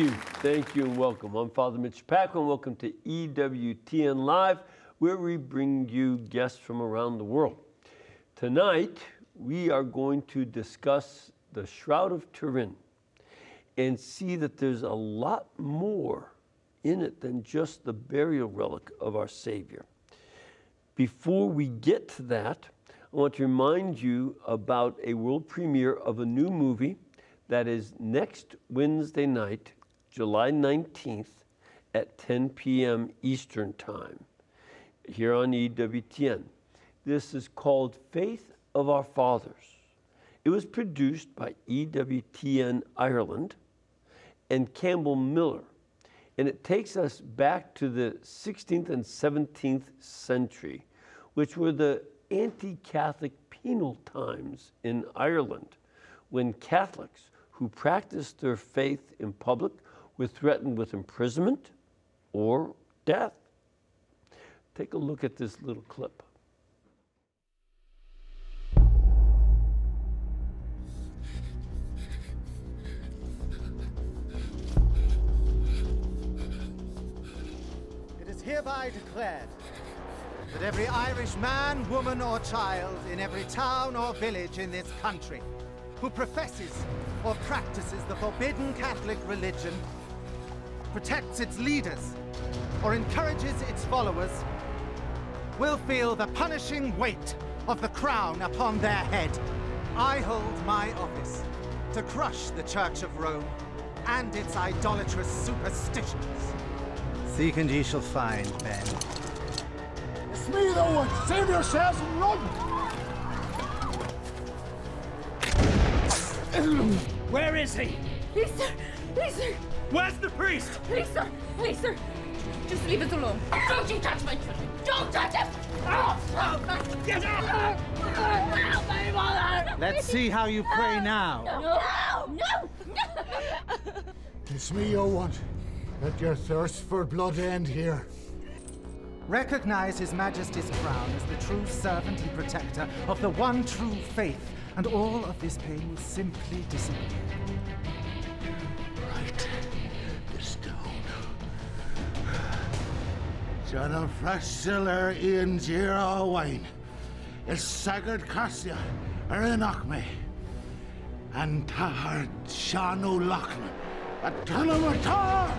Thank you, thank you, and welcome. I'm Father Mitch Pacwa. Welcome to EWTN Live, where we bring you guests from around the world. Tonight, we are going to discuss the Shroud of Turin and see that there's a lot more in it than just the burial relic of our Savior. Before we get to that, I want to remind you about a world premiere of a new movie that is next Wednesday night, July 19th at 10 p.m. Eastern Time here on EWTN. This is called Faith of Our Fathers. It was produced by EWTN Ireland and Campbell Miller, and it takes us back to the 16th and 17th century, which were the anti Catholic penal times in Ireland when Catholics who practiced their faith in public were threatened with imprisonment or death. Take a look at this little clip. It is hereby declared that every Irish man, woman, or child in every town or village in this country who professes or practices the forbidden Catholic religion, protects its leaders, or encourages its followers, will feel the punishing weight of the crown upon their head. I hold my office to crush the Church of Rome and its idolatrous superstitions. Seek and ye shall find, men. It's me, Owen! Save yourselves and run! Where is he? Please, sir! Please, sir! Where's the priest? Please, sir! Please, sir! Just leave us alone. Don't you touch my children! Don't touch him! Oh, oh, Get out! Help me, mother! Let's see how you pray now. No! No! It's me, Owen. Let your thirst for blood end here. Recognize His Majesty's crown as the true servant and protector of the one true faith, and all of this pain will simply disappear. John of fresh siller Jira wine. Is sagard Cassia enoch. And tahar Shanu Lachlan. A ton of a tar!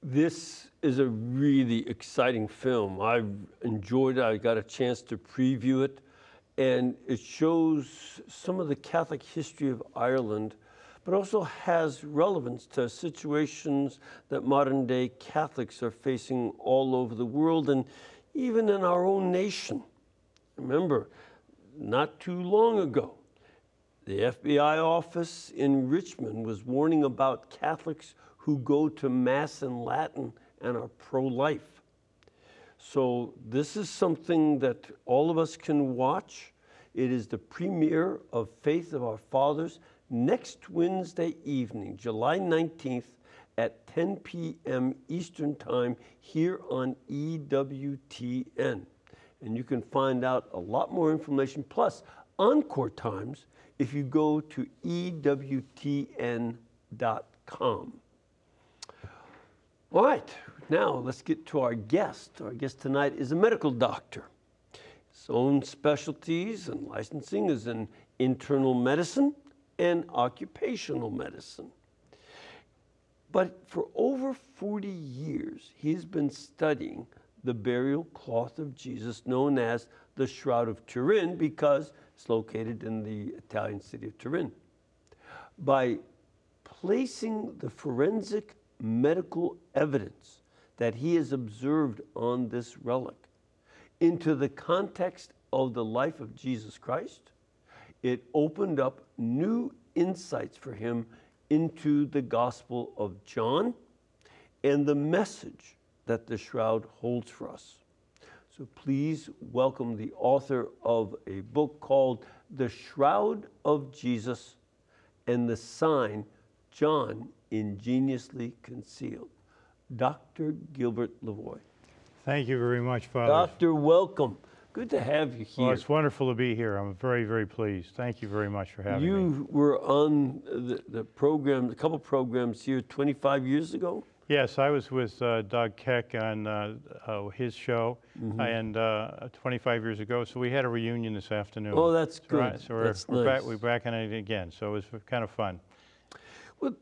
This is a really exciting film. I enjoyed it. I got a chance to preview it, and it shows some of the Catholic history of Ireland, but also has relevance to situations that modern day Catholics are facing all over the world and even in our own nation. Remember, not too long ago, the FBI office in Richmond was warning about Catholics who go to Mass in Latin and are pro life. So, this is something that all of us can watch. It is the premiere of Faith of Our Fathers next Wednesday evening, July 19th at 10 p.m. Eastern Time here on EWTN. And you can find out a lot more information, plus encore times, if you go to EWTN.com. All right, now let's get to our guest. Our guest tonight is a medical doctor. His own specialties and licensing is in internal medicine and occupational medicine. But for over 40 years, he's been studying the burial cloth of Jesus, known as the Shroud of Turin, because it's located in the Italian city of Turin. By placing the forensic medical evidence that he has observed on this relic into the context of the life of Jesus Christ, it opened up new insights for him into the Gospel of John and the message that the shroud holds for us. So please welcome the author of a book called The Shroud of Jesus and the Sign John Ingeniously Concealed, Dr. Gilbert Lavoie. Thank you very much, Father. Doctor, welcome. Good to have you here. Well, it's wonderful to be here. I'm very, very pleased. Thank you very much for having me. you were on the, the program, a couple programs here 25 years ago. Yes, I was with uh, Doug Keck on uh, uh, his show, Mm-hmm. and uh, 25 years ago. So we had a reunion this afternoon. Oh, that's So good. So we're, That's we're back. We're back on it again. So it was kind of fun. Well,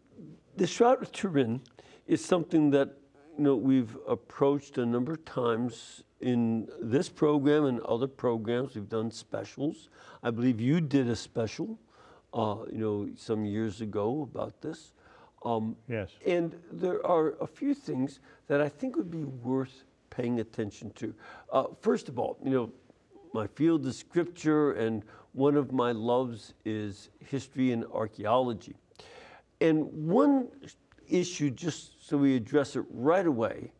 the Shroud of Turin is something that you know we've approached a number of times in this program and other programs. We've done specials. I believe you did a special, uh, you know, some years ago about this. Um, Yes. and there are a few things that I think would be worth paying attention to. Uh, first of all, you know, my field is scripture, and one of my loves is history and archaeology. And one issue, just so we address it right away,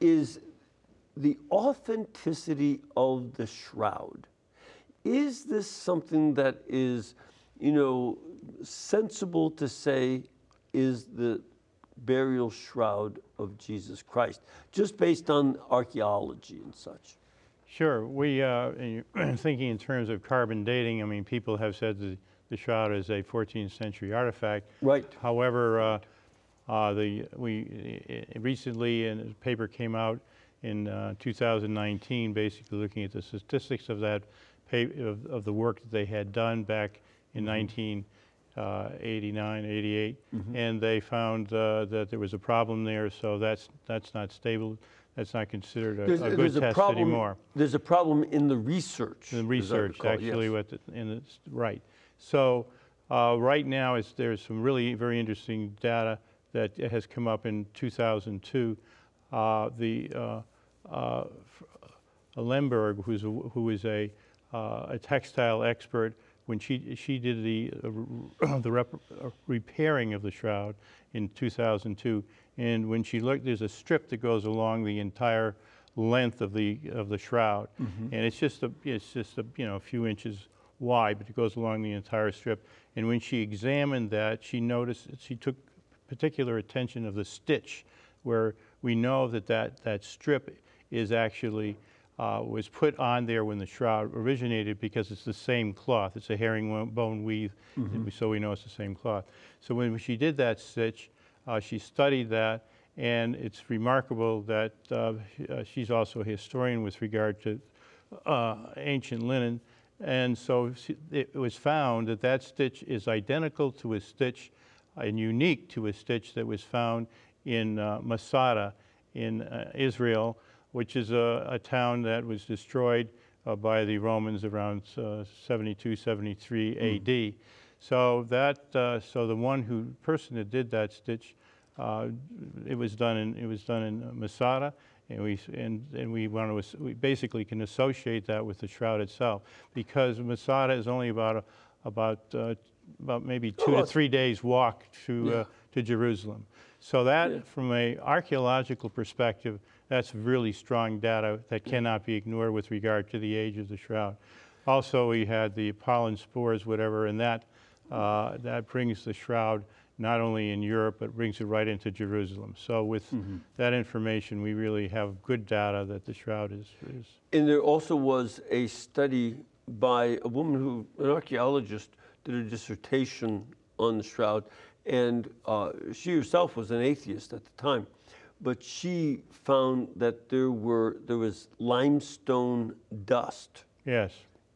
is the authenticity of the shroud. Is this something that is, you know, sensible to say is the burial shroud of Jesus Christ, just based on archaeology and such? Sure. We, uh, in- thinking in terms of carbon dating, I mean, people have said that the shroud is a 14th century artifact. Right. However, uh, uh, the, we, recently, and a paper came out in uh, 2019, basically looking at the statistics of that, of, of the work that they had done back in Mm-hmm. 1989, 88, and they found uh, that there was a problem there, so that's, that's not stable, that's not considered a, There's, a there's good a test problem. anymore. There's a problem in the research. The research, actually, yes. the- in the, right. So, uh, right now, there's some really very interesting data that has come up in 2002. Uh, The, uh, uh, Lemberg, who's, a, who is a, uh, a textile expert, when she, she did the, uh, the rep, uh, repairing of the shroud in 2002, and when she looked, there's a strip that goes along the entire length of the, of the shroud, and it's just a, it's just a, you know, a few inches wide, but it goes along the entire strip. And when she examined that, she noticed, she took particular attention of the stitch, where we know that that, that strip is actually, uh, was put on there when the shroud originated because it's the same cloth. It's a herringbone weave, and we- so we know it's the same cloth. So when she did that stitch, uh, she studied that, and it's remarkable that uh, uh, she's also a historian with regard to uh, ancient linen. And so it was found that that stitch is identical to a stitch and unique to a stitch that was found in uh, Masada in uh, Israel, which is a, a town that was destroyed uh, by the Romans around uh, 72, 73 AD. So that, uh, so the one who person that did that stitch, uh, it was done in it was done in Masada, and we and and we want to we basically can associate that with the shroud itself because Masada is only about a, about uh, about maybe two to three days walk to Yeah. uh, to Jerusalem. So that, from an archaeological perspective, that's really strong data that cannot be ignored with regard to the age of the shroud. Also, we had the pollen spores, whatever, and that uh, that brings the shroud not only in Europe but brings it right into Jerusalem. So with that information, we really have good data that the shroud is. is And there also was a study by a woman who, an archaeologist, did a dissertation on the shroud, and uh, she herself was an atheist at the time, but she found that there were there was limestone dust yes.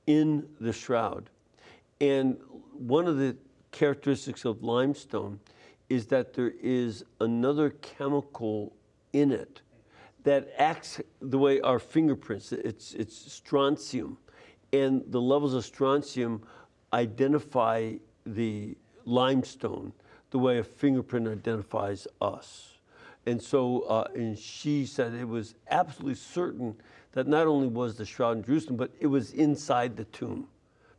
in the shroud, and one of the characteristics of limestone is that there is another chemical in it that acts the way our fingerprints. It's it's strontium, and the levels of strontium identify the limestone the way a fingerprint identifies us. And so, uh, and she said it was absolutely certain that not only was the shroud in Jerusalem, but it was inside the tomb,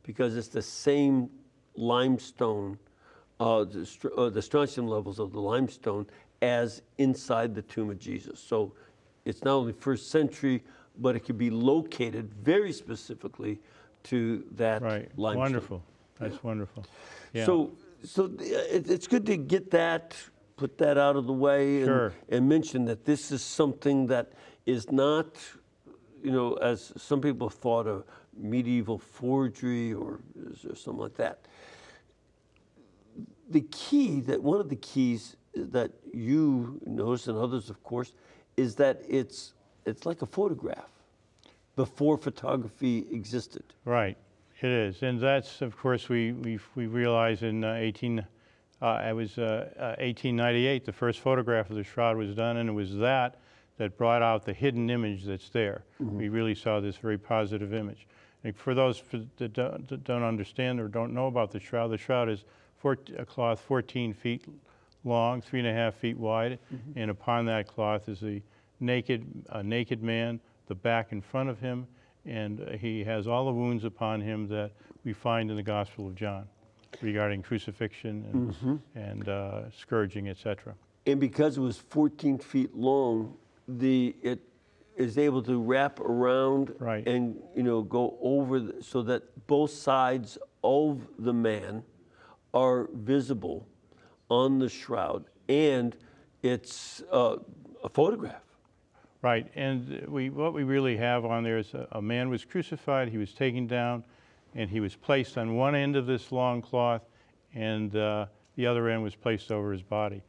because it's the same limestone, uh, the, str- uh, the strontium levels of the limestone as inside the tomb of Jesus. So it's not only first century, but it could be located very specifically to that Right. limestone. Wonderful. That's wonderful. Yeah. So, so uh, it, it's good to get that, put that out of the way, and, Sure. and mention that this is something that is not, you know, as some people thought of medieval forgery or, or something like that. The key that one of the keys that you notice and others, of course, is that it's it's like a photograph before photography existed. Right, it is, and that's of course we we we realize in uh, 18. Uh, it was uh, uh, 1898. The first photograph of the shroud was done, and it was that that brought out the hidden image that's there. We really saw this very positive image. And for those that don't, that don't understand or don't know about the shroud, the shroud is four, a cloth 14 feet long, three and a half feet wide, and upon that cloth is a naked, a naked man, the back in front of him, and uh, he has all the wounds upon him that we find in the Gospel of John regarding crucifixion and, and uh, scourging, etc. And because it was 14 feet long, the it is able to wrap around Right. and you know go over the, so that both sides of the man are visible on the shroud, and it's uh, a photograph. Right, and we, what we really have on there is a, a man was crucified, he was taken down, and he was placed on one end of this long cloth, and uh, the other end was placed over his body.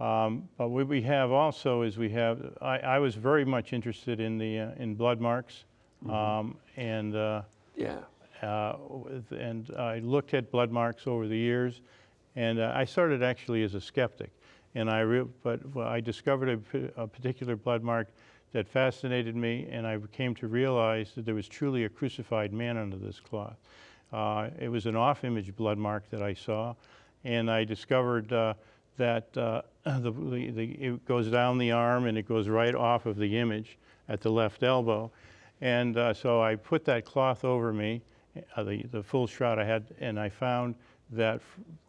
Um, but what we have also is we have, I, I was very much interested in the, uh, in blood marks, um, and uh, Yeah. uh, with- and I looked at blood marks over the years, and uh, I started actually as a skeptic, and I re- but well, I discovered a, particular blood mark that fascinated me, and I came to realize that there was truly a crucified man under this cloth. Uh, it was an off-image blood mark that I saw, and I discovered uh, that uh, the, the, the, it goes down the arm and it goes right off of the image at the left elbow. And uh, so I put that cloth over me, uh, the, the full shroud I had, and I found that,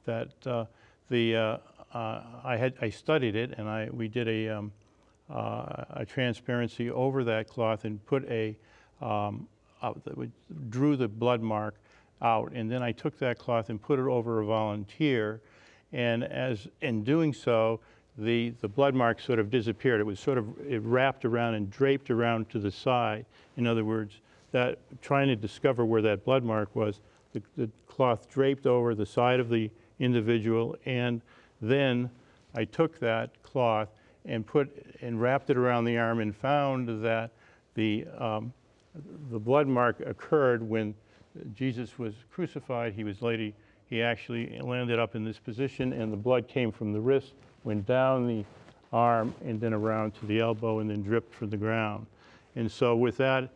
that uh, the, I, had, I studied it and I, we did a, um, uh, a transparency over that cloth and put a, um, uh, drew the blood mark out. And then I took that cloth and put it over a volunteer. And as in doing so, the, the blood mark sort of disappeared. It was sort of it wrapped around and draped around to the side. In other words, that trying to discover where that blood mark was, the, the cloth draped over the side of the individual, and then I took that cloth and put and wrapped it around the arm and found that the um, the blood mark occurred when Jesus was crucified. He was laid, he actually landed up in this position, and the blood came from the wrist, went down the arm, and then around to the elbow, and then dripped from the ground. And so, with that,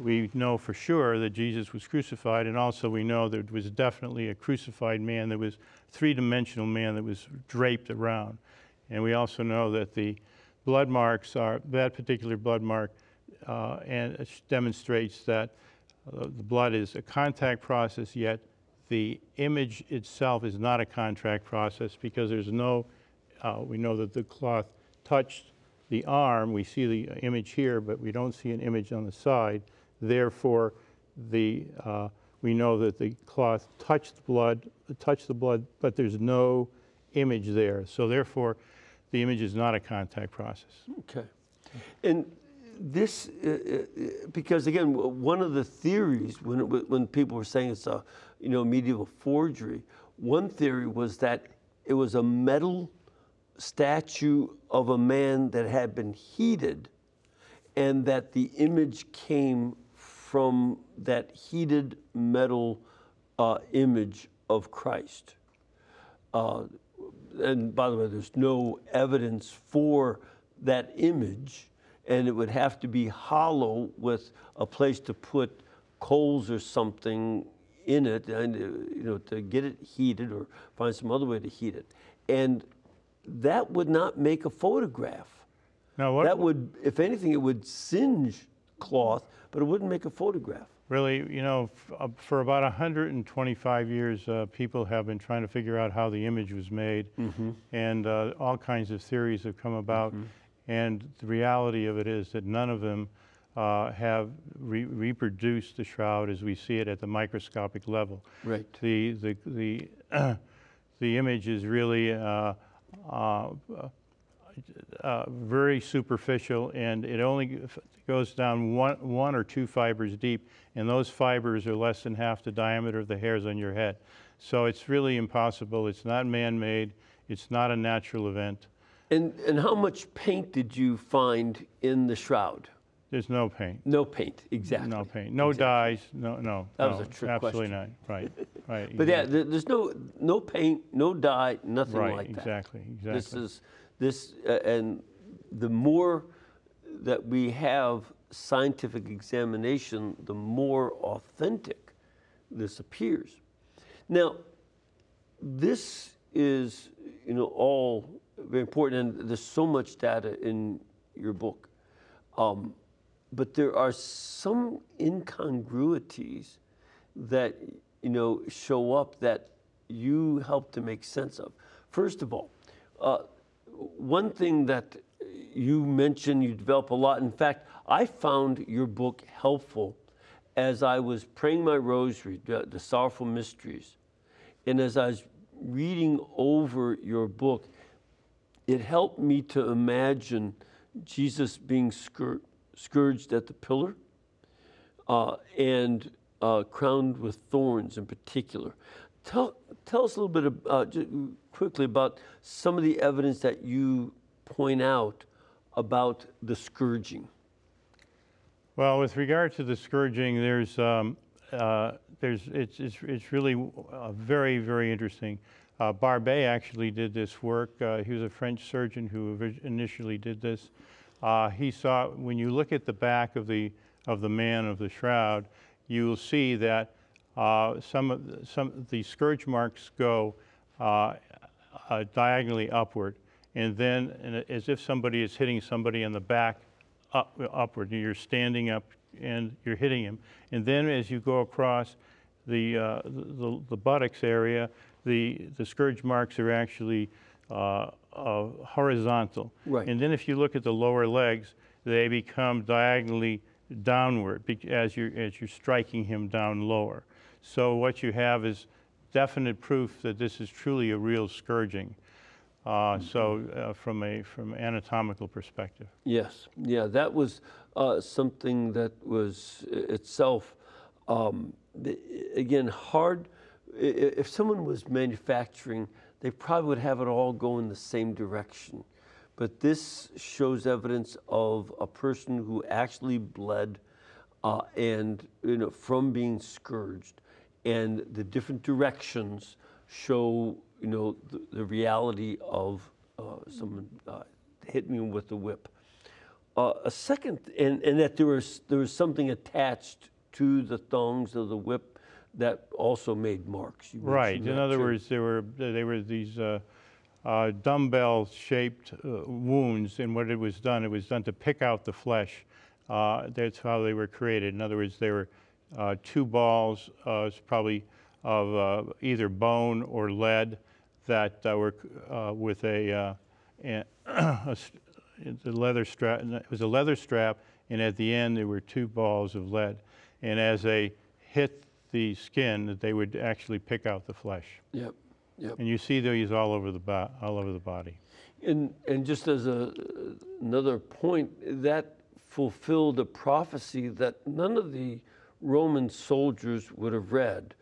we know for sure that Jesus was crucified, and also we know that it was definitely a crucified man. that was three dimensional man that was draped around. And we also know that the blood marks are, that particular blood mark uh, and it demonstrates that uh, the blood is a contact process, yet the image itself is not a contact process because there's no, uh, we know that the cloth touched the arm. We see the image here, but we don't see an image on the side. Therefore, the, uh, we know that the cloth touched blood, touched the blood, but there's no image there. So therefore, the image is not a contact process. Okay. And this, uh, uh, because again, one of the theories when, it, when people were saying it's a, you know, medieval forgery, one theory was that it was a metal statue of a man that had been heated and that the image came from that heated metal uh, image of Christ. Uh, and by the way, there's no evidence for that image, and it would have to be hollow with a place to put coals or something in it, and uh, you know, to get it heated or find some other way to heat it. And that would not make a photograph. Now, what, That would, if anything, it would singe cloth, but it wouldn't make a photograph. Really, you know, f- uh, for about 125 years, uh, people have been trying to figure out how the image was made, and uh, all kinds of theories have come about. And the reality of it is that none of them uh, have re- reproduced the shroud as we see it at the microscopic level. Right. The the the the image is really uh, uh, uh, very superficial, and it only goes down one, one or two fibers deep, and those fibers are less than half the diameter of the hairs on your head. So it's really impossible. It's not man-made. It's not a natural event. And, and how much paint did you find in the shroud? There's no paint. No paint, exactly. No paint. No dyes. No, no. That was a trick Absolutely question. not. Right. Right. But yeah, exactly. there- there's no, no paint, no dye, nothing Right, like that. exactly, exactly. This exactly. is, this, uh, and the more that we have scientific examination, the more authentic this appears. Now, this is, you know, all very important, and there's so much data in your book. Um, but there are some incongruities that you know show up that you help to make sense of. First of all, uh, one thing that you mentioned you develop a lot. In fact, I found your book helpful as I was praying my rosary, the, the Sorrowful Mysteries, and as I was reading over your book, it helped me to imagine Jesus being scour- scourged at the pillar uh, and uh, crowned with thorns in particular. Tell, tell us a little bit of, uh, quickly about some of the evidence that you point out about the scourging. Well, with regard to the scourging, there's, um, uh, there's, it's, it's, it's really uh, very, very interesting. Uh, Barbet actually did this work. Uh, he was a French surgeon who initially did this. Uh, he saw, when you look at the back of the, of the man of the shroud, you will see that uh, some of the, some the scourge marks go uh, uh, diagonally upward, and then and as if somebody is hitting somebody in the back up, upward. You're standing up and you're hitting him. And then as you go across the, uh, the, the buttocks area, the, the scourge marks are actually uh, uh, horizontal. Right. And then if you look at the lower legs, they become diagonally downward as you're, as you're striking him down lower. So what you have is definite proof that this is truly a real scourging. Uh, so uh, from a from anatomical perspective. Yes, yeah, that was uh, something that was itself, um, again, hard. If someone was manufacturing, they probably would have it all go in the same direction. But this shows evidence of a person who actually bled uh, and, you know, from being scourged. And the different directions show, you know, the, the reality of uh, someone uh, hitting you with the whip. Uh, a second, and, and that there was, there was something attached to the thongs of the whip that also made marks. You Right. In other too. words, there were they were these uh, uh, dumbbell-shaped uh, wounds, and what it was done, it was done to pick out the flesh. Uh, that's how they were created. In other words, they were uh, two balls, uh, it's probably of uh, either bone or lead, that uh, were uh, with a, uh, a, a leather strap. It was a leather strap, and at the end there were two balls of lead. And as they hit the skin, that they would actually pick out the flesh. Yep, yep. And you see these all over the bo- all over the body. And, and just as a, another point, that fulfilled a prophecy that none of the Roman soldiers would have read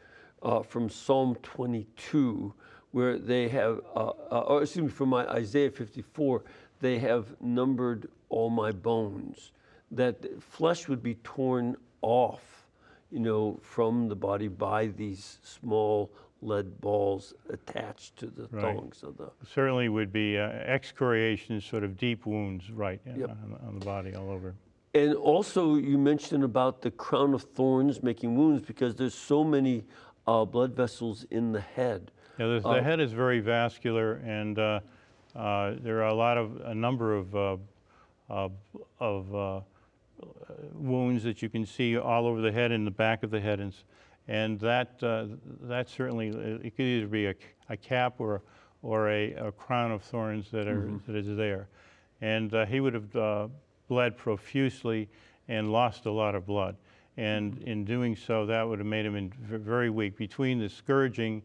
uh, from Psalm 22, where they have, uh, uh, or excuse me, from my Isaiah 54, they have numbered all my bones, that flesh would be torn off, you know, from the body by these small lead balls attached to the Right. thongs of the Certainly would be uh, excoriations, sort of deep wounds, right, Yep. on, on the body all over. And also, you mentioned about the crown of thorns making wounds because there's so many uh, blood vessels in the head. Yeah, the, Uh, the head is very vascular, and uh, uh, there are a lot of a number of uh, of uh, wounds that you can see all over the head and the back of the head, and, and that that certainly it could either be a, a cap or or a, a crown of thorns that are that is there, and uh, he would have uh, bled profusely and lost a lot of blood. And in doing so, that would have made him in very weak. Between the scourging,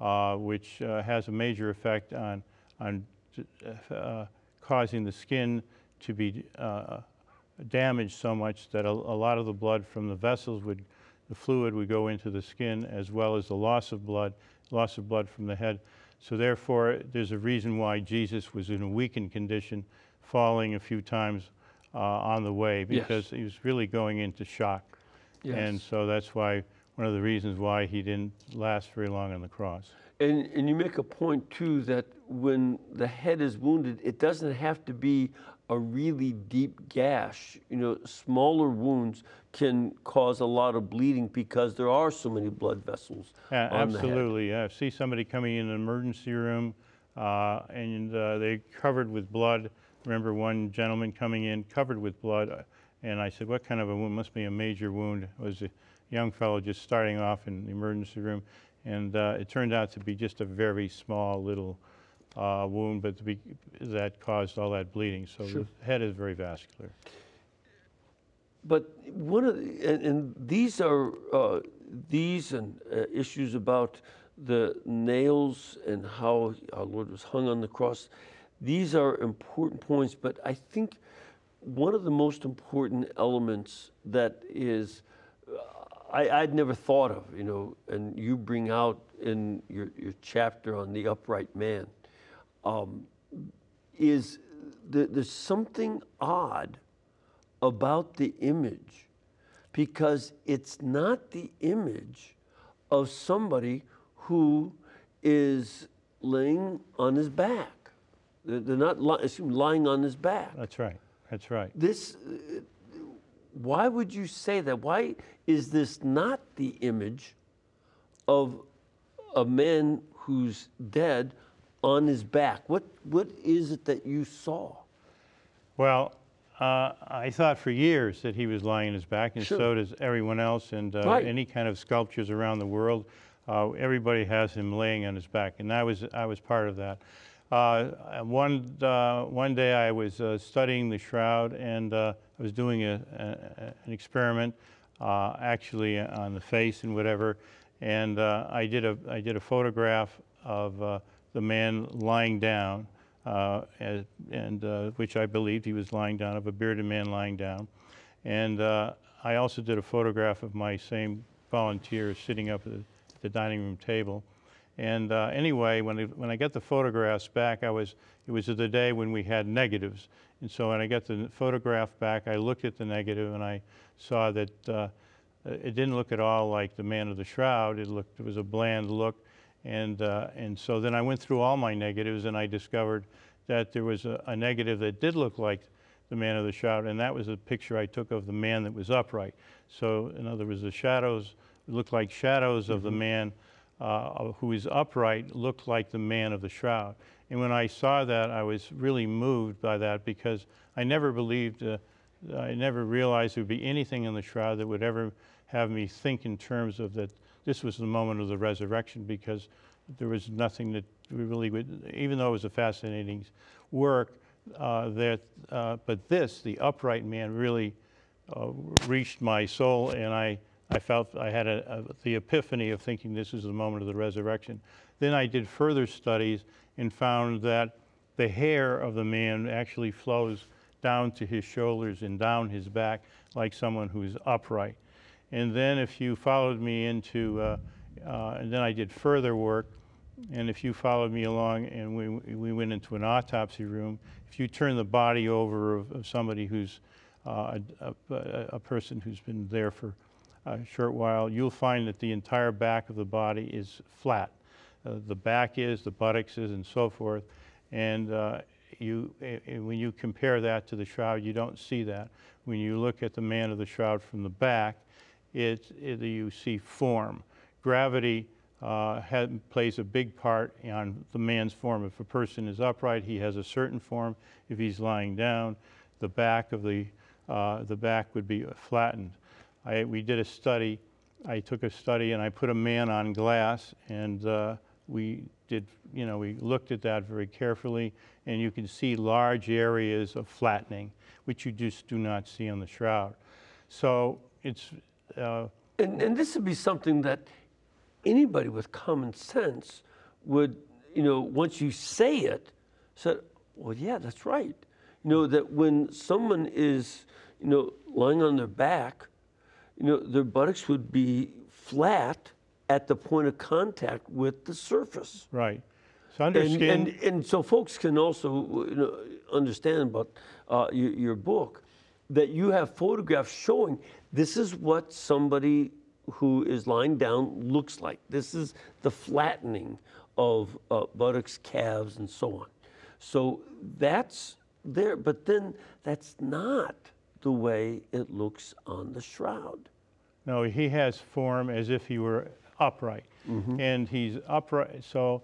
uh, which uh, has a major effect on, on uh, causing the skin to be uh, damaged so much that a, a lot of the blood from the vessels would, the fluid would go into the skin, as well as the loss of blood, loss of blood from the head. So therefore, there's a reason why Jesus was in a weakened condition, falling a few times uh, on the way, Yes. because he was really going into shock. And so that's why, one of the reasons why he didn't last very long on the cross. And, and you make a point too that when the head is wounded, it doesn't have to be a really deep gash. You know, smaller wounds can cause a lot of bleeding because there are so many blood vessels A- on the head. Absolutely, yeah. See somebody coming in an emergency room uh, and uh, they covered with blood. Remember one gentleman coming in covered with blood, uh, and I said, "What kind of a wound? Must be a major wound." It was a young fellow just starting off in the emergency room, and uh, it turned out to be just a very small little uh, wound, but to be, that caused all that bleeding. So Sure. the head is very vascular. But one of the, and, and these are uh, these and uh, issues about the nails and how our Lord was hung on the cross. These are important points, but I think one of the most important elements that is uh, I, I'd never thought of, you know, and you bring out in your, your chapter on the upright man, um, is the, there's something odd about the image because it's not the image of somebody who is laying on his back. They're not li- lying on his back. That's right. That's right. This, uh, why would you say that? Why is this not the image of a man who's dead on his back? What, what is it that you saw? Well, uh, I thought for years that he was lying on his back, and Sure. so does everyone else. And uh, Right. any kind of sculptures around the world, uh, everybody has him laying on his back, and I was I was part of that. Uh, one uh, one day I was uh, studying the shroud, and uh, I was doing a, a, an experiment, uh, actually on the face and whatever, and uh, I did a I did a photograph of the man lying down and which I believed he was lying down, of a bearded man lying down. And I also did a photograph of my same volunteer sitting up at the dining room table. And uh, anyway, when I, when I got the photographs back, I was it was the day when we had negatives. And so when I got the photograph back, I looked at the negative and I saw that uh, it didn't look at all like the man of the shroud. It looked it was a bland look, and uh, and so then I went through all my negatives and I discovered that there was a, a negative that did look like the man of the shroud, and that was a picture I took of the man that was upright. So in other words, the shadows looked like shadows of the man uh, who is upright looked like the man of the shroud. And when I saw that, I was really moved by that because I never believed, uh, I never realized there would be anything in the shroud that would ever have me think in terms of that this was the moment of the resurrection because there was nothing that really would, even though it was a fascinating work, uh, that, uh, but this, the upright man, really uh, reached my soul, and I, I felt I had a, a, the epiphany of thinking this is the moment of the resurrection. Then I did further studies and found that the hair of the man actually flows down to his shoulders and down his back like someone who's upright. And then if you followed me into, uh, uh, and then I did further work, and if you followed me along and we, we went into an autopsy room, if you turn the body over of, of somebody who's uh, a, a, a person who's been there for a short while, you'll find that the entire back of the body is flat. Uh, the back is, the buttocks is, and so forth. And uh, you, eh, when you compare that to the shroud, you don't see that. When you look at the man of the shroud from the back, it, it, you see form. Gravity uh, had, plays a big part on the man's form. If a person is upright, he has a certain form. If he's lying down, the back of the, uh, the back would be flattened. I, we did a study. I took a study and I put a man on glass, and uh, we did, you know, we looked at that very carefully, and you can see large areas of flattening, which you just do not see on the shroud. So it's uh, And, and this would be something that anybody with common sense would, you know, once you say it, said, well, yeah, that's right. You know, that when someone is, you know, lying on their back, you know, their buttocks would be flat at the point of contact with the surface. Right. So And, understand. and, and so folks can also you know, understand about uh, your, your book that you have photographs showing this is what somebody who is lying down looks like. This is the flattening of uh, buttocks, calves, and so on. So that's there, but then that's not the way it looks on the shroud. No, he has form as if he were upright. And he's upright. So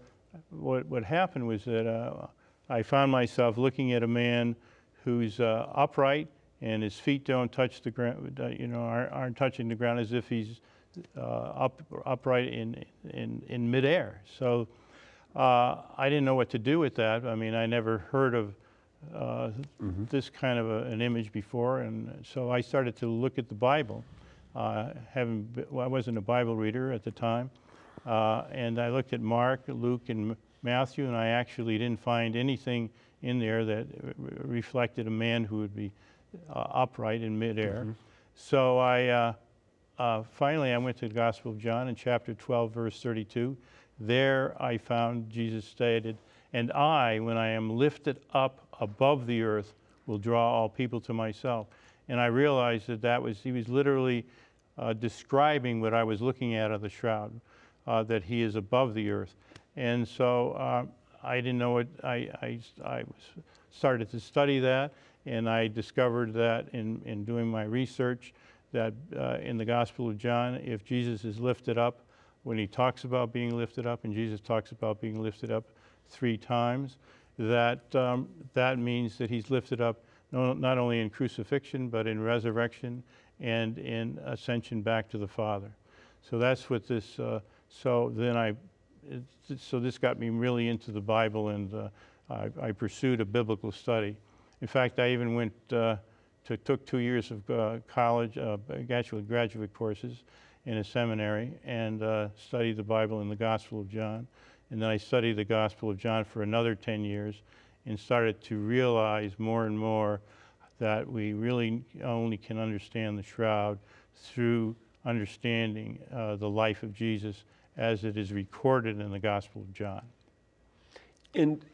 what, what happened was that uh, I found myself looking at a man who's uh, upright and his feet don't touch the ground, uh, you know, aren't, aren't touching the ground as if he's uh, up, upright in, in, in midair. So uh, I didn't know what to do with that. I mean, I never heard of uh, this kind of a, an image before, and so I started to look at the Bible. Uh, having, be- well, I wasn't a Bible reader at the time, uh, and I looked at Mark, Luke, and Matthew, and I actually didn't find anything in there that re- reflected a man who would be uh, upright in midair. So I uh, uh, finally I went to the Gospel of John in chapter 12, verse 32. There I found Jesus stated, "And I, when I am lifted up above the earth, will draw all people to myself." And I realized that that was he was literally uh, describing what I was looking at of the shroud, uh, that he is above the earth. And so uh, I didn't know it. I, I, I started to study that, and I discovered that in, in doing my research that uh, in the Gospel of John, if Jesus is lifted up, when he talks about being lifted up, and Jesus talks about being lifted up three times, that um, that means that he's lifted up no, not only in crucifixion, but in resurrection and in ascension back to the Father. So that's what this. Uh, so then I, it, so this got me really into the Bible, and uh, I, I pursued a biblical study. In fact, I even went uh, to, took two years of uh, college, uh, actually graduate courses in a seminary, and uh, studied the Bible and the Gospel of John. And then I studied the Gospel of John for another 10 years and started to realize more and more that we really only can understand the shroud through understanding uh, the life of Jesus as it is recorded in the Gospel of John. And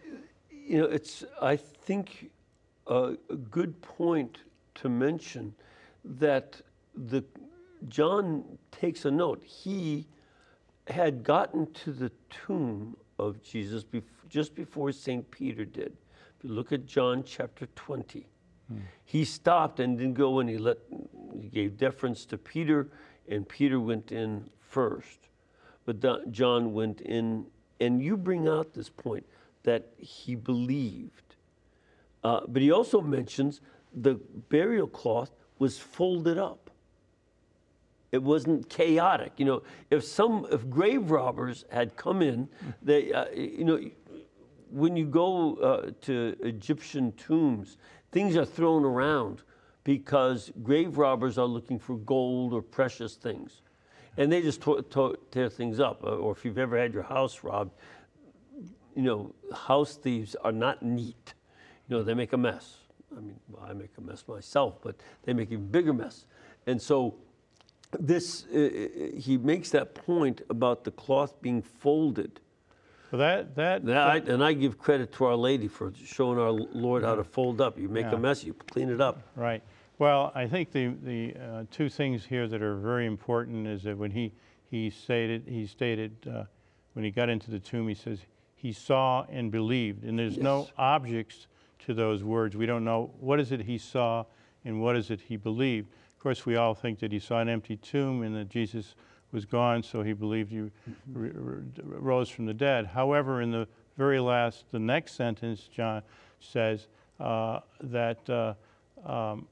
you know, it's I think a, good point to mention that the John takes a note. He had gotten to the tomb of Jesus bef- just before St. Peter did. If you look at John chapter 20, he stopped and didn't go in. He let he gave deference to Peter, and Peter went in first. But John went in, and you bring out this point that he believed. Uh, but he also mentions the burial cloth was folded up. It wasn't chaotic. You know, if some if grave robbers had come in, they uh, you know when you go uh, to Egyptian tombs, things are thrown around because grave robbers are looking for gold or precious things, and they just to- to- tear things up. Uh, Or if you've ever had your house robbed, you know, house thieves are not neat. You know, they make a mess. I mean, I make a mess myself, but they make even bigger mess. And so, this uh, uh, he makes that point about the cloth being folded. So that that, And I, and I give credit to Our Lady for showing our Lord how to fold up. You make Yeah. a mess, you clean it up. Right. Well, I think the, the uh, two things here that are very important is that when he, he stated, he stated uh, when he got into the tomb, he says, he saw and believed. And there's no objects to those words. We don't know what is it he saw and what is it he believed. Of course, we all think that he saw an empty tomb and that Jesus was gone, so he believed he r- r- rose from the dead. However, in the very last, the next sentence, John says uh, that uh, um,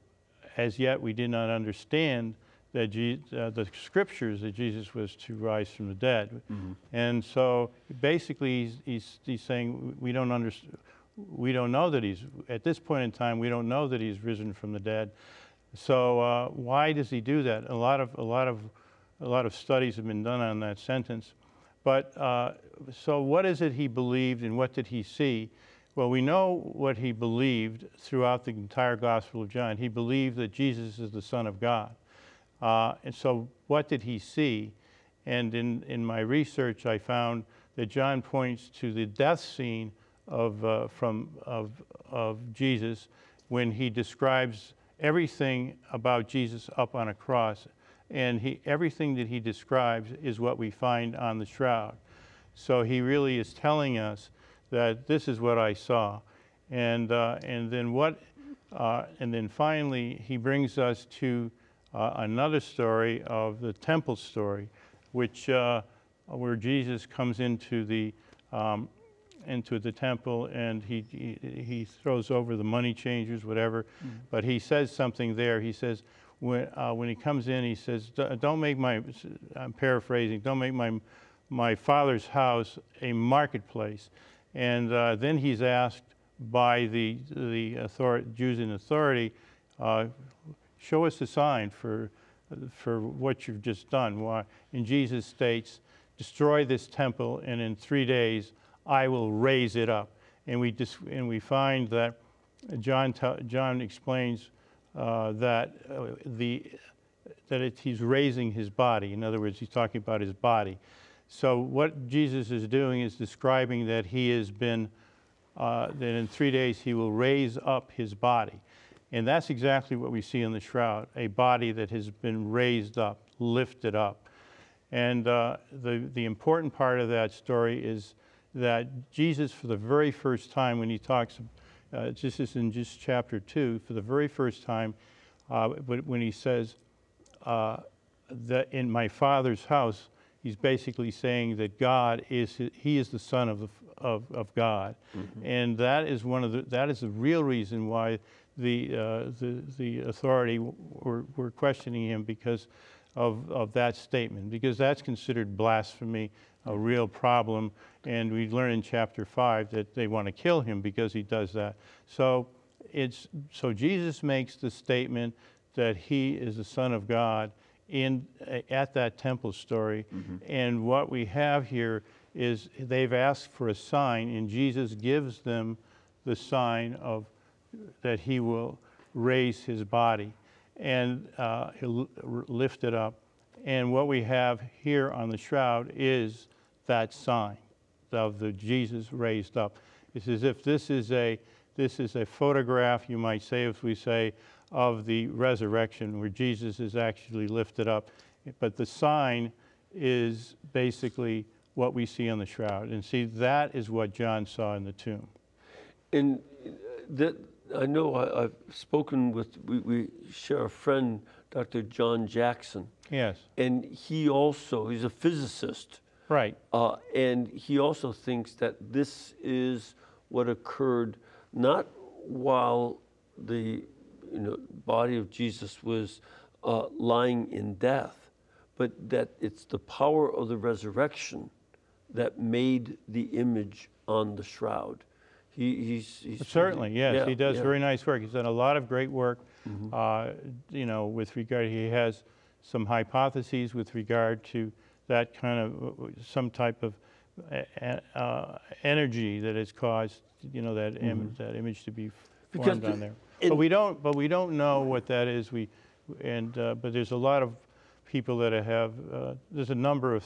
as yet we did not understand that Je- uh, the scriptures that Jesus was to rise from the dead. And so basically he's, he's, he's saying we don't understand, we don't know that he's, at this point in time, we don't know that he's risen from the dead. So uh, why does he do that? A lot of, a lot of, a lot of studies have been done on that sentence. But uh, so what is it he believed and what did he see? Well, we know what he believed throughout the entire Gospel of John. He believed that Jesus is the Son of God. Uh, and so, what did he see? And in, in my research, I found that John points to the death scene of, uh, from, of, of Jesus when he describes everything about Jesus up on a cross. And he, everything that he describes is what we find on the shroud. So he really is telling us that this is what I saw. And, uh, and then what, uh, and then finally, he brings us to uh, another story of the temple story, which, uh, where Jesus comes into the, um, into the temple and he, he, he throws over the money changers, whatever. But he says something there. He says, when, uh, when he comes in, he says, Don't make my, I'm paraphrasing, don't make my, my father's house a marketplace. And uh, then he's asked by the, the author- Jews in authority, uh, show us a sign for, for what you've just done. Why? And Jesus states, destroy this temple, and in three days I will raise it up. And we, dis- and we find that John, tell John explains uh, that, uh, the, that it, he's raising his body. In other words, he's talking about his body. So what Jesus is doing is describing that he has been, uh, that in three days he will raise up his body. And that's exactly what we see in the shroud a body that has been raised up, lifted up. And uh, the, the important part of that story is that Jesus, for the very first time, when he talks, uh, this is in just chapter 2, for the very first time, uh, when he says, uh, that in my Father's house, he's basically saying that God is, he is the Son of, the, of, of God. And that is one of the, that is the real reason why the, uh, the, the authority were, were questioning him because of, of that statement, because that's considered blasphemy, a real problem. And we learn in chapter 5 that they want to kill him because he does that. So, it's, so Jesus makes the statement that he is the Son of God in, at that temple story. And what we have here is they've asked for a sign, and Jesus gives them the sign of that he will raise his body and uh, he'll lift it up. And what we have here on the shroud is that sign of the Jesus raised up. It's as if this is a this is a photograph, you might say, if we say, of the resurrection, where Jesus is actually lifted up. But the sign is basically what we see on the shroud. And see, that is what John saw in the tomb. And uh, that, I know I, I've spoken with, we, we share a friend, Dr. John Jackson, Yes, and he also, he's a physicist, right. uh, and he also thinks that this is what occurred not while the you know, body of Jesus was uh, lying in death, but that it's the power of the resurrection that made the image on the shroud. He, he's, he's Certainly, yes, yeah, he does yeah. very nice work. He's done a lot of great work, uh, you know, with regard, he has some hypotheses with regard to that kind of, uh, some type of uh, uh, energy that has caused, you know, that image, that image to be formed the- on there. But we don't, but we don't know what that is. We, and, uh, but there's a lot of people that have, uh, there's a number of,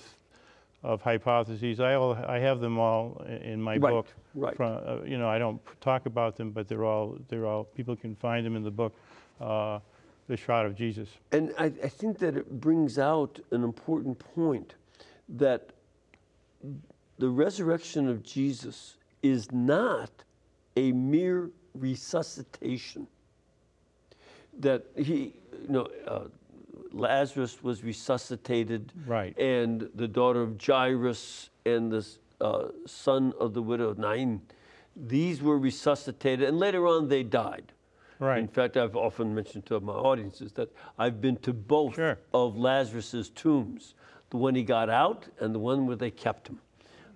of hypotheses. I all, I have them all in my Right, book. right. From, uh, you know, I don't talk about them, but they're all, they're all, people can find them in the book, uh, The Shroud of Jesus. And I, I think that it brings out an important point that the resurrection of Jesus is not a mere resuscitation. That he, you know, uh, Lazarus was resuscitated, Right. and the daughter of Jairus and the uh, son of the widow of Nain, these were resuscitated, and later on they died. In fact, I've often mentioned to my audiences that I've been to both Sure. of Lazarus's tombs, the one he got out and the one where they kept him.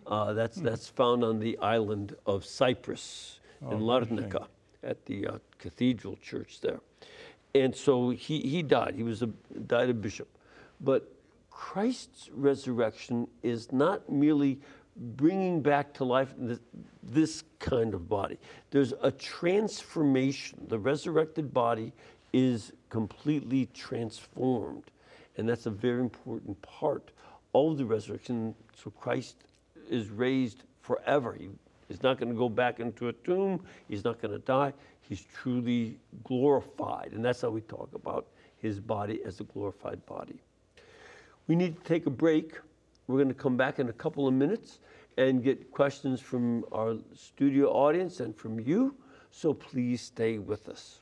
Uh, that's Hmm. that's found on the island of Cyprus in Oh, Larnaca at the uh, cathedral church there. And so he, he died. He was a died a bishop. But Christ's resurrection is not merely bringing back to life this, this kind of body. There's a transformation. The resurrected body is completely transformed. And that's a very important part of the resurrection. So Christ is raised forever. He is not going to go back into a tomb, he's not going to die. He's truly glorified. And that's how we talk about his body as a glorified body. We need to take a break. We're going to come back in a couple of minutes and get questions from our studio audience and from you. So please stay with us.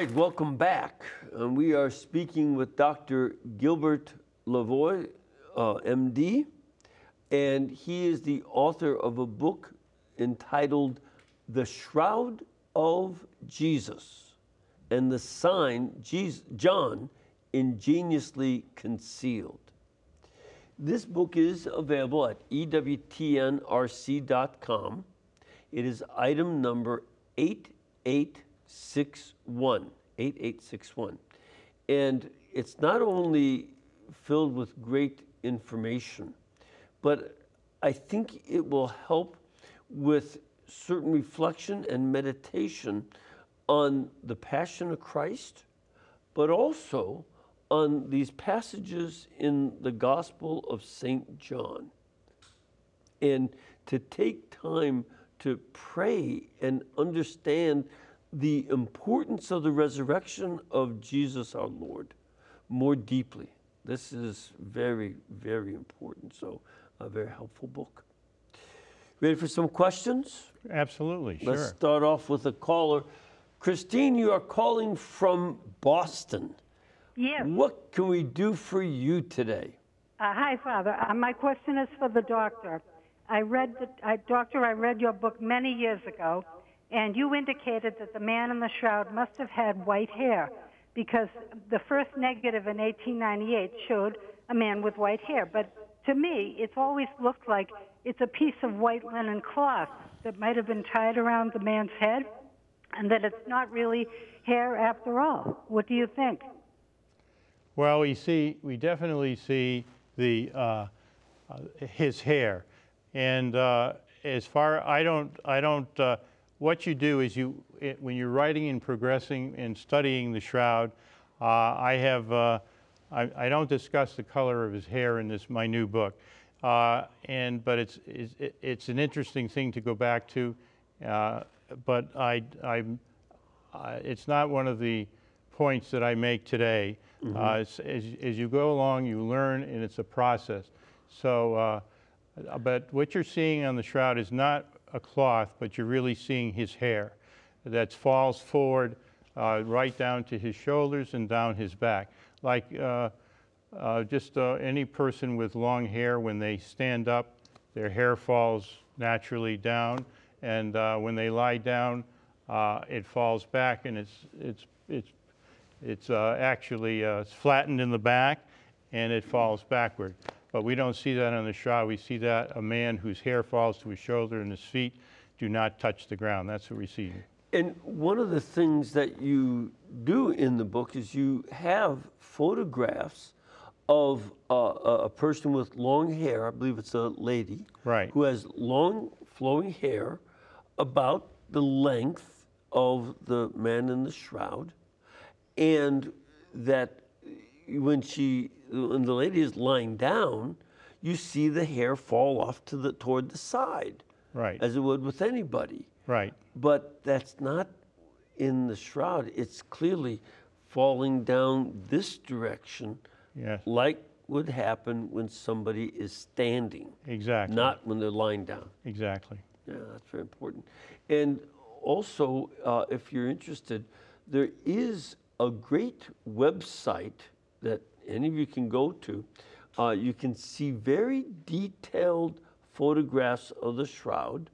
Right, welcome back. Um, we are speaking with Dr. Gilbert Lavoie, uh, MD, and he is the author of a book entitled The Shroud of Jesus and the Sign Jesus, John Ingeniously Concealed. This book is available at EWTNRC.com. It is item number 8861. 8861. And it's not only filled with great information, but I think it will help with certain reflection and meditation on the Passion of Christ, but also on these passages in the Gospel of St. John. And to take time to pray and understand the importance of the resurrection of Jesus our Lord more deeply. This is very, very important. So, a very helpful book. Ready for some questions? Absolutely, sure. Let's start off with a caller. Christine, you are calling from Boston. Yes. What can we do for you today? Uh, hi, Father. Uh, my question is for the doctor. I read the uh, doctor. I read your book many years ago, and you indicated that the man in the shroud must have had white hair because the first negative in 1898 showed a man with white hair. But to me, it's always looked like it's a piece of white linen cloth that might have been tied around the man's head, and that it's not really hair after all. What do you think? Well, we see, we definitely see the, uh, uh, his hair. And uh, as far, I don't, I don't, uh, what you do is you, it, when you're writing and progressing and studying the shroud, uh, I have, uh, I, I don't discuss the color of his hair in this, my new book. Uh, and, but it's, it's, it's an interesting thing to go back to. Uh, but I, I'm, uh, it's not one of the points that I make today. Uh, it's, as, as you go along, you learn, and it's a process. So, uh, but what you're seeing on the shroud is not a cloth, but you're really seeing his hair that falls forward uh, right down to his shoulders and down his back. Like uh, uh, just uh, any person with long hair, when they stand up, their hair falls naturally down, and uh, when they lie down, uh, it falls back, and it's it's it's it's actually it's flattened in the back, and it falls backward. But we don't see that on the shroud. We see that a man whose hair falls to his shoulder and his feet do not touch the ground. That's what we see. And one of the things that you do in the book is you have photographs of uh, a a person with long hair, I believe it's a lady, Right. who has long flowing hair about the length of the man in the shroud, and that when she when the lady is lying down, you see the hair fall off to the toward the side, Right. as it would with anybody. Right. But that's not in the shroud. It's clearly falling down this direction, Yes. like would happen when somebody is standing, Exactly. not when they're lying down. Exactly. Yeah, that's very important. And also, uh, if you're interested, there is a great website that any of you can go to, uh, you can see very detailed photographs of the shroud.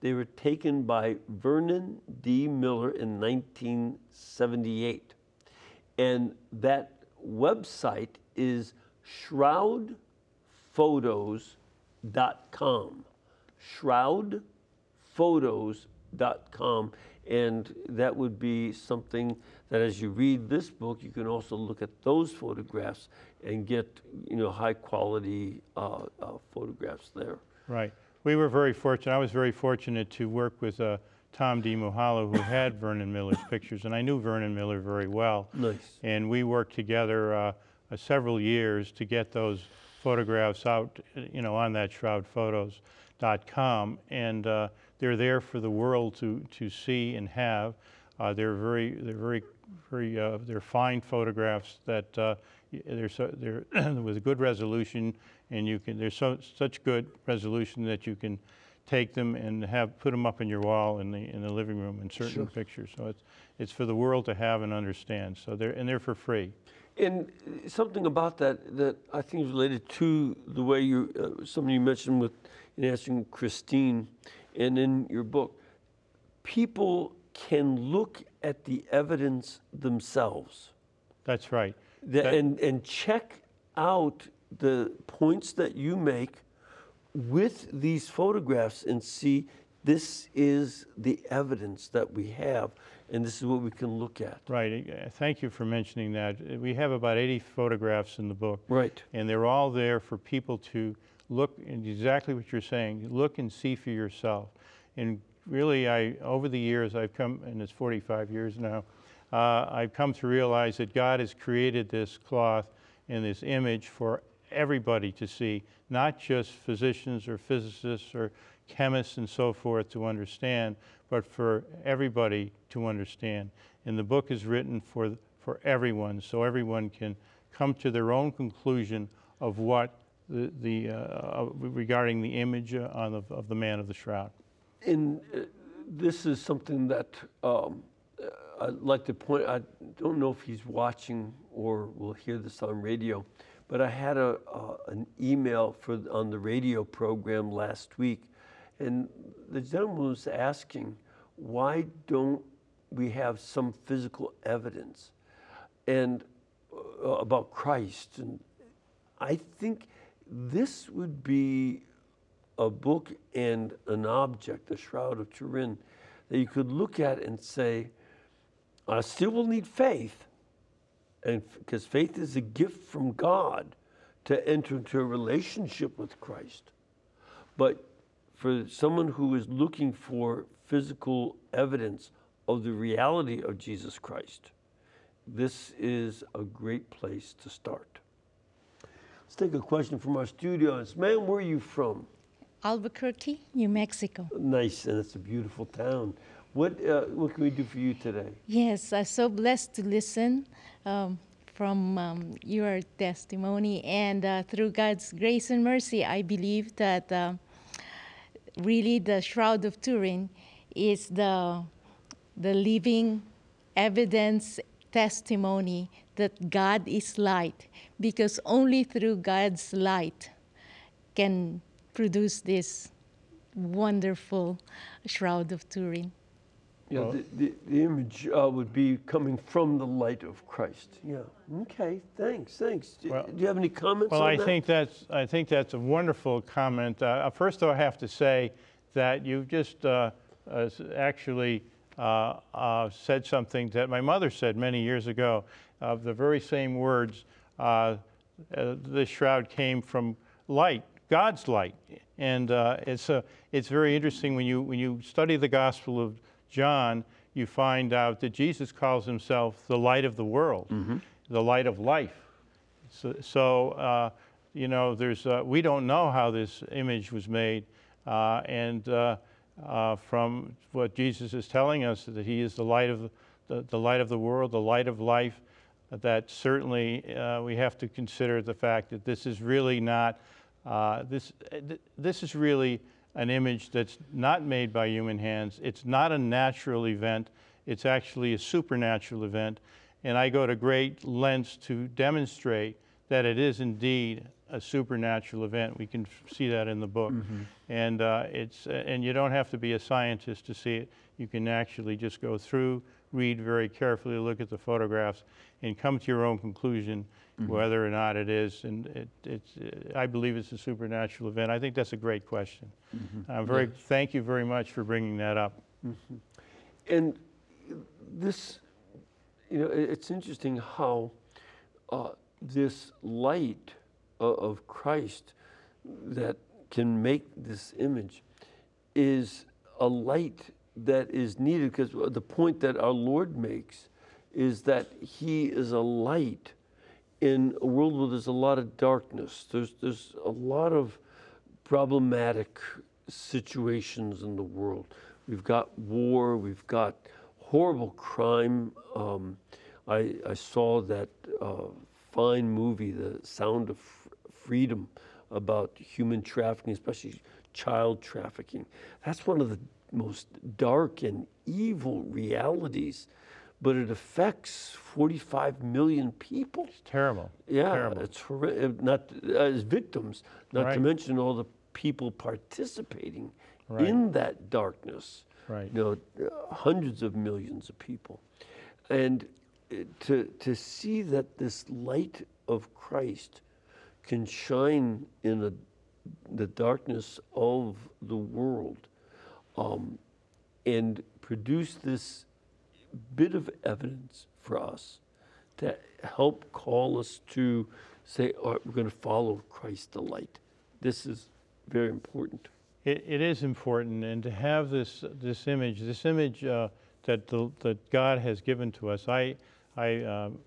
They were taken by Vernon D. Miller in 1978. And that website is shroudphotos.com. Shroudphotos.com. And that would be something that as you read this book, you can also look at those photographs and get, you know, high quality uh, uh, photographs there. Right. We were very fortunate. I was very fortunate to work with uh, Tom D'Muhala, who had Vernon Miller's pictures, and I knew Vernon Miller very well. Nice. And we worked together uh, uh, several years to get those photographs out, you know, on that shroudphotos.com, and uh, they're there for the world to to see and have. Uh, they're very, they're very, very, uh, they're fine photographs that uh, they're so, they're with good resolution, and you can there's so such good resolution that you can take them and have put them up in your wall in the in the living room in certain Sure. pictures. So it's it's for the world to have and understand. So they're and they're for free. And something about that that I think is related to the way you, uh, something you mentioned with in answering Christine, and in your book, people can look at the evidence themselves, That's right. the, That- and and check out the points that you make with these photographs and see this is the evidence that we have, and this is what we can look at. Right. uh, Thank you for mentioning that. Uh, We have about 80 photographs in the book. Right. And they're all there for people to look exactly what you're saying. Look and see for yourself. And really, I over the years I've come, and it's 45 years now. Uh, I've come to realize that God has created this cloth and this image for everybody to see, not just physicians or physicists or chemists and so forth to understand, but for everybody to understand. And the book is written for, for everyone, so everyone can come to their own conclusion of what the, the, uh, uh, regarding the image uh, on the, of the man of the shroud. And uh, this is something that um, uh, I'd like to point. I don't know if he's watching or will hear this on radio, but I had a uh, an email for on the radio program last week, and the gentleman was asking, why don't we have some physical evidence, and about Christ? And I think this would be a book and an object, the Shroud of Turin, that you could look at and say, I still will need faith, and because faith is a gift from God to enter into a relationship with Christ. But for someone who is looking for physical evidence of the reality of Jesus Christ, this is a great place to start. Let's take a question from our studio. Ma'am, where are you from? Albuquerque, New Mexico. Nice, and it's a beautiful town. What, uh, what can we do for you today? Yes, I'm so blessed to listen um, from um, your testimony. And uh, through God's grace and mercy, I believe that uh, really the Shroud of Turin is the, the living evidence testimony that God is light, because only through God's light can produce this wonderful Shroud of Turin. Yeah, the, the, the image uh, would be coming from the light of Christ. Yeah. Okay. Thanks. Thanks. Do, Well- do you have any comments Well, on I that? think that's I think that's a wonderful comment. Uh, first, though, I have to say that you've just uh, uh, actually uh, uh, said something that my mother said many years ago. Of the very same words, uh, uh, this shroud came from light, God's light, and uh, it's a, it's very interesting when you when you study the Gospel of John, you find out that Jesus calls himself the light of the world, the light of life. So, so uh, you know, there's, uh, we don't know how this image was made. Uh, and uh, uh, from what Jesus is telling us, that he is the light of the, the light of the world, the light of life, that certainly uh, we have to consider the fact that this is really not, uh, this, th- this is really an image that's not made by human hands. It's not a natural event. It's actually a supernatural event. And I go to great lengths to demonstrate that it is indeed a supernatural event. We can see that in the book, and uh, it's and you don't have to be a scientist to see it. You can actually just go through, read very carefully, look at the photographs, and come to your own conclusion whether or not it is. And it, it's uh, I believe it's a supernatural event. I think that's a great question. I'm very thank you very much for bringing that up. And this, you know, it- it's interesting how uh, this light o- of Christ that can make this image is a light that is needed because the point that our Lord makes is that He is a light in a world where there's a lot of darkness. There's there's a lot of problematic situations in the world. We've got war. We've got horrible crime. Um, I, I saw that uh, fine movie, The Sound of F- Freedom, about human trafficking, especially child trafficking. That's one of the most dark and evil realities, but it affects 45 million people. It's terrible. Yeah, terrible. it's horri- uh, not as victims, not to mention all the people participating Right. in that darkness. Right. You know, uh, hundreds of millions of people, and uh, to to see that this light of Christ can shine in a, the darkness of the world, um, and produce this bit of evidence for us to help call us to say, all right, we're going to follow Christ the light. This is very important. It, it is important, and to have this this image, this image uh, that the, that God has given to us, I I, um,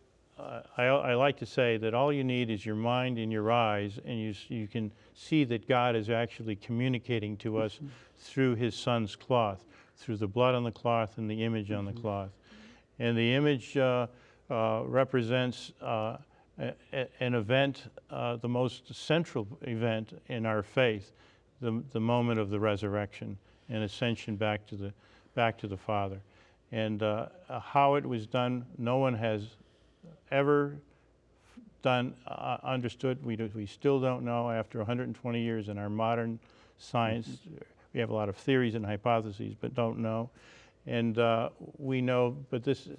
I I like to say that all you need is your mind and your eyes, and you you can see that God is actually communicating to us through His Son's cloth, through the blood on the cloth and the image on the cloth, and the image uh, uh, represents. Uh, an event, uh, the most central event in our faith, the, the moment of the resurrection and ascension back to the, back to the Father. And uh, how it was done, no one has ever done, uh, understood. We, do, we still don't know after 120 years in our modern science. We have a lot of theories and hypotheses, but don't know. And uh, we know, but this,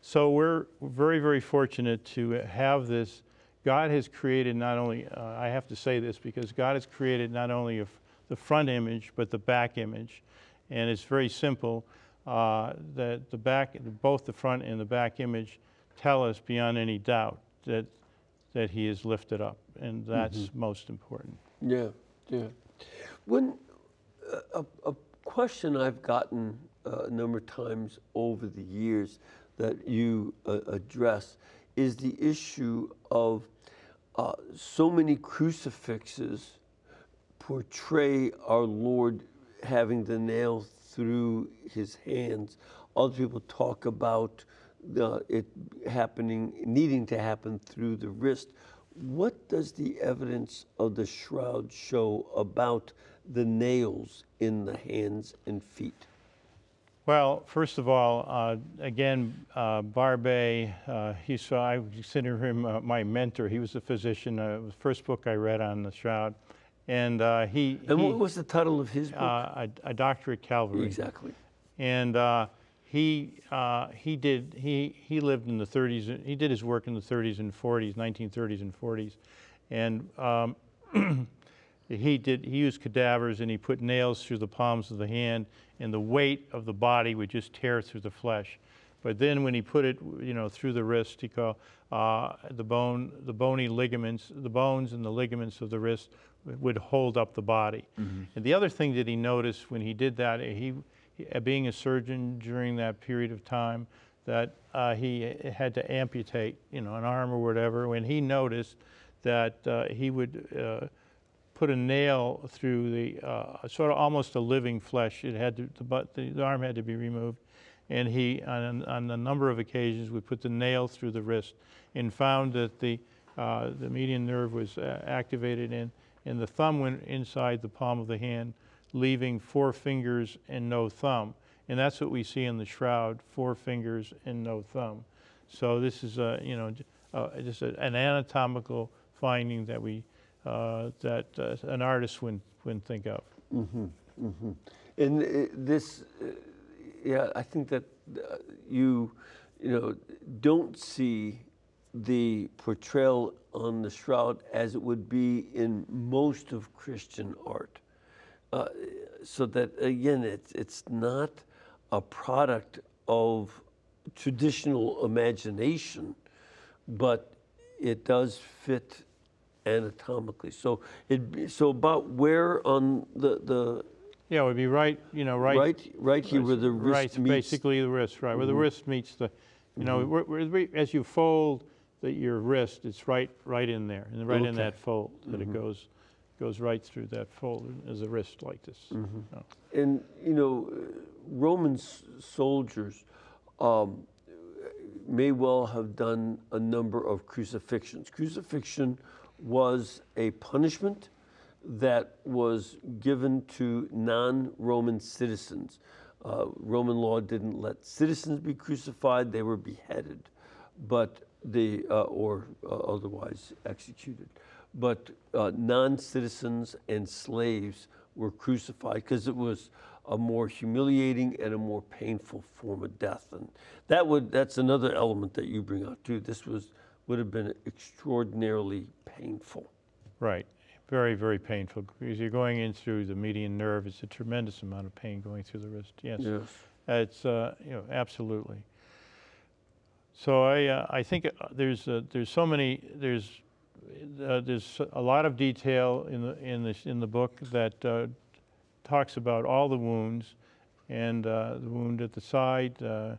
so we're very, very fortunate to have this. God has created not only, uh, I have to say this because God has created not only the front image, but the back image. And it's very simple uh, that the back, both the front and the back image tell us beyond any doubt that, that He is lifted up. And that's most important. Yeah, yeah. When a, a question I've gotten uh, a number of times over the years that you uh, address is the issue of uh, so many crucifixes portray our Lord having the nail through his hands. Other people talk about uh, it happening, needing to happen through the wrist. What does the evidence of the shroud show about the nails in the hands and feet? Well, first of all, uh, again, uh, Barbet, uh, he's, I consider him uh, my mentor. He was a physician. Uh, it was the first book I read on the shroud. And uh, he, And he what was the title of his book? uh, a, a doctor at Calvary. exactly. And uh, he, uh, he, did, he, he lived in the 30s, he did his work in the 30s and 40s, 1930s and 40s. And um, he, did, he used cadavers and he put nails through the palms of the hand, and the weight of the body would just tear through the flesh. But then when he put it, you know, through the wrist, he called uh, the bone, the bony ligaments, the bones and the ligaments of the wrist would hold up the body. And the other thing that he noticed when he did that, he, being a surgeon during that period of time, that uh, he had to amputate, you know, an arm or whatever. When he noticed that uh, he would uh, put a nail through the uh, sort of almost a living flesh. It had to, the, butt, the, the arm had to be removed, and he on, on a number of occasions would put the nail through the wrist, and found that the uh, the median nerve was uh, activated, and and the thumb went inside the palm of the hand, leaving four fingers and no thumb, and that's what we see in the shroud: four fingers and no thumb. So this is a you know uh, just a, an anatomical finding that we uh, that uh, an artist wouldn't wouldn't think of. Mm-hmm, mm-hmm. And uh, this, uh, yeah, I think that uh, you, you know, don't see the portrayal on the shroud as it would be in most of Christian art. Uh, so that again, it's it's not a product of traditional imagination, but it does fit anatomically. So it so about where on the the Yeah, it would be right, you know, right. right right, here where the wrist right, meets. basically the wrist, right, where the wrist meets the, you know, where, where, the- as you fold the, your wrist, it's right, right in there, and right in that fold, that it goes, goes right through that fold as a wrist like this. Oh. And you know, Roman soldiers um, may well have done a number of crucifixions. Crucifixion was a punishment that was given to non-Roman citizens. Uh, Roman law didn't let citizens be crucified; they were beheaded, but the uh, or uh, otherwise executed. But uh, non-citizens and slaves were crucified because it was a more humiliating and a more painful form of death, and that would that's another element that you bring out too. This was would have been extraordinarily painful. Right, very, very painful, because you're going in through the median nerve, it's a tremendous amount of pain going through the wrist, yes. Yes. It's, uh, you know, absolutely. So I, uh, I think uh, there's, uh, there's so many, there's, uh, there's a lot of detail in the, in this, in the book that uh, talks about all the wounds and uh, the wound at the side, uh,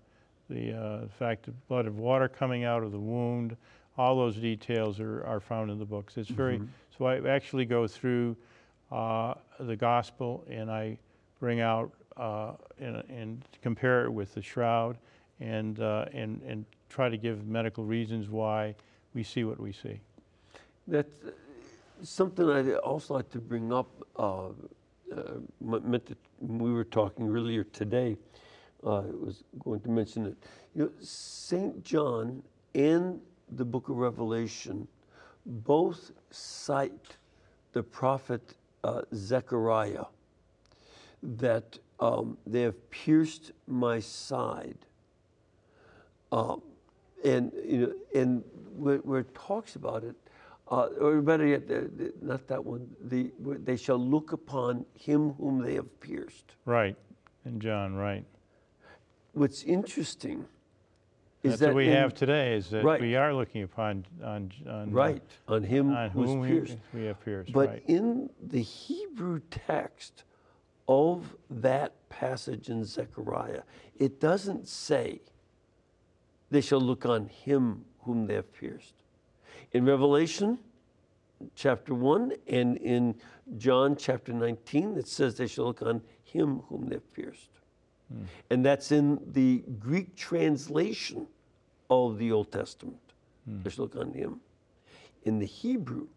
the uh, fact of blood of water coming out of the wound, all those details are, are found in the books. It's very, so I actually go through uh, the gospel and I bring out uh, and, and compare it with the shroud and, uh, and, and try to give medical reasons why we see what we see. That's uh, something I'd also like to bring up. Uh, uh, meant we were talking earlier today. Uh, I was going to mention it. You know, Saint John and the Book of Revelation both cite the prophet uh, Zechariah that um, they have pierced my side. Um, and you know, and where, where it talks about it, uh, or better yet, not that one. The they shall look upon him whom they have pierced. Right, and John, right. What's interesting is That's that what we in- have today, is that Right. we are looking upon, on, on. right on him On whom we- pierced. we have pierced, But right. in the Hebrew text of that passage in Zechariah, it doesn't say, they shall look on him whom they have pierced. In Revelation chapter 1 and in John chapter 19, it says they shall look on him whom they've pierced. Hmm. And that's in the Greek translation of the Old Testament. Hmm. They shall look on him. In the Hebrew,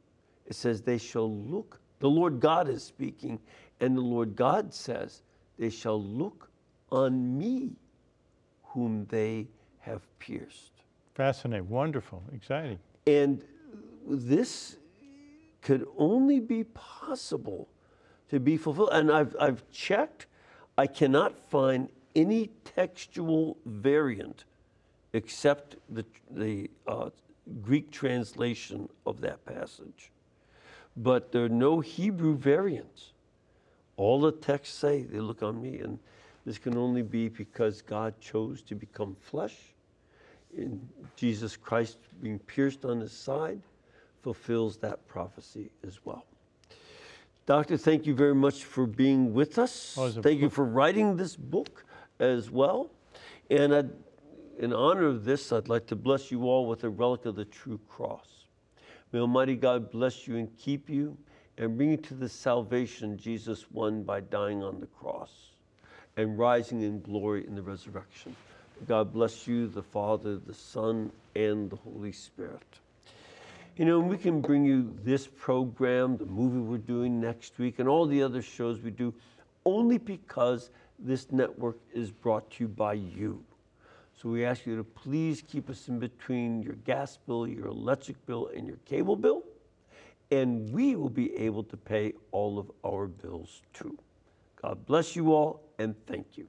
it says, They shall look, the Lord God is speaking, and the Lord God says, They shall look on me whom they have pierced. Fascinating, wonderful, exciting. And this could only be possible to be fulfilled. And I've, I've checked, I cannot find any textual variant except the, the uh, Greek translation of that passage. But there are no Hebrew variants. All the texts say, they look on me, and this can only be because God chose to become flesh in Jesus Christ being pierced on his side fulfills that prophecy as well. Doctor, thank you very much for being with us. Oh, thank you for writing this book as well. And I'd, in honor of this, I'd like to bless you all with a relic of the true cross. May Almighty God bless you and keep you and bring you to the salvation Jesus won by dying on the cross and rising in glory in the resurrection. God bless you, the Father, the Son, and the Holy Spirit. You know, we can bring you this program, the movie we're doing next week, and all the other shows we do only because this network is brought to you by you. So we ask you to please keep us in between your gas bill, your electric bill, and your cable bill. and we will be able to pay all of our bills too. God bless you all and thank you.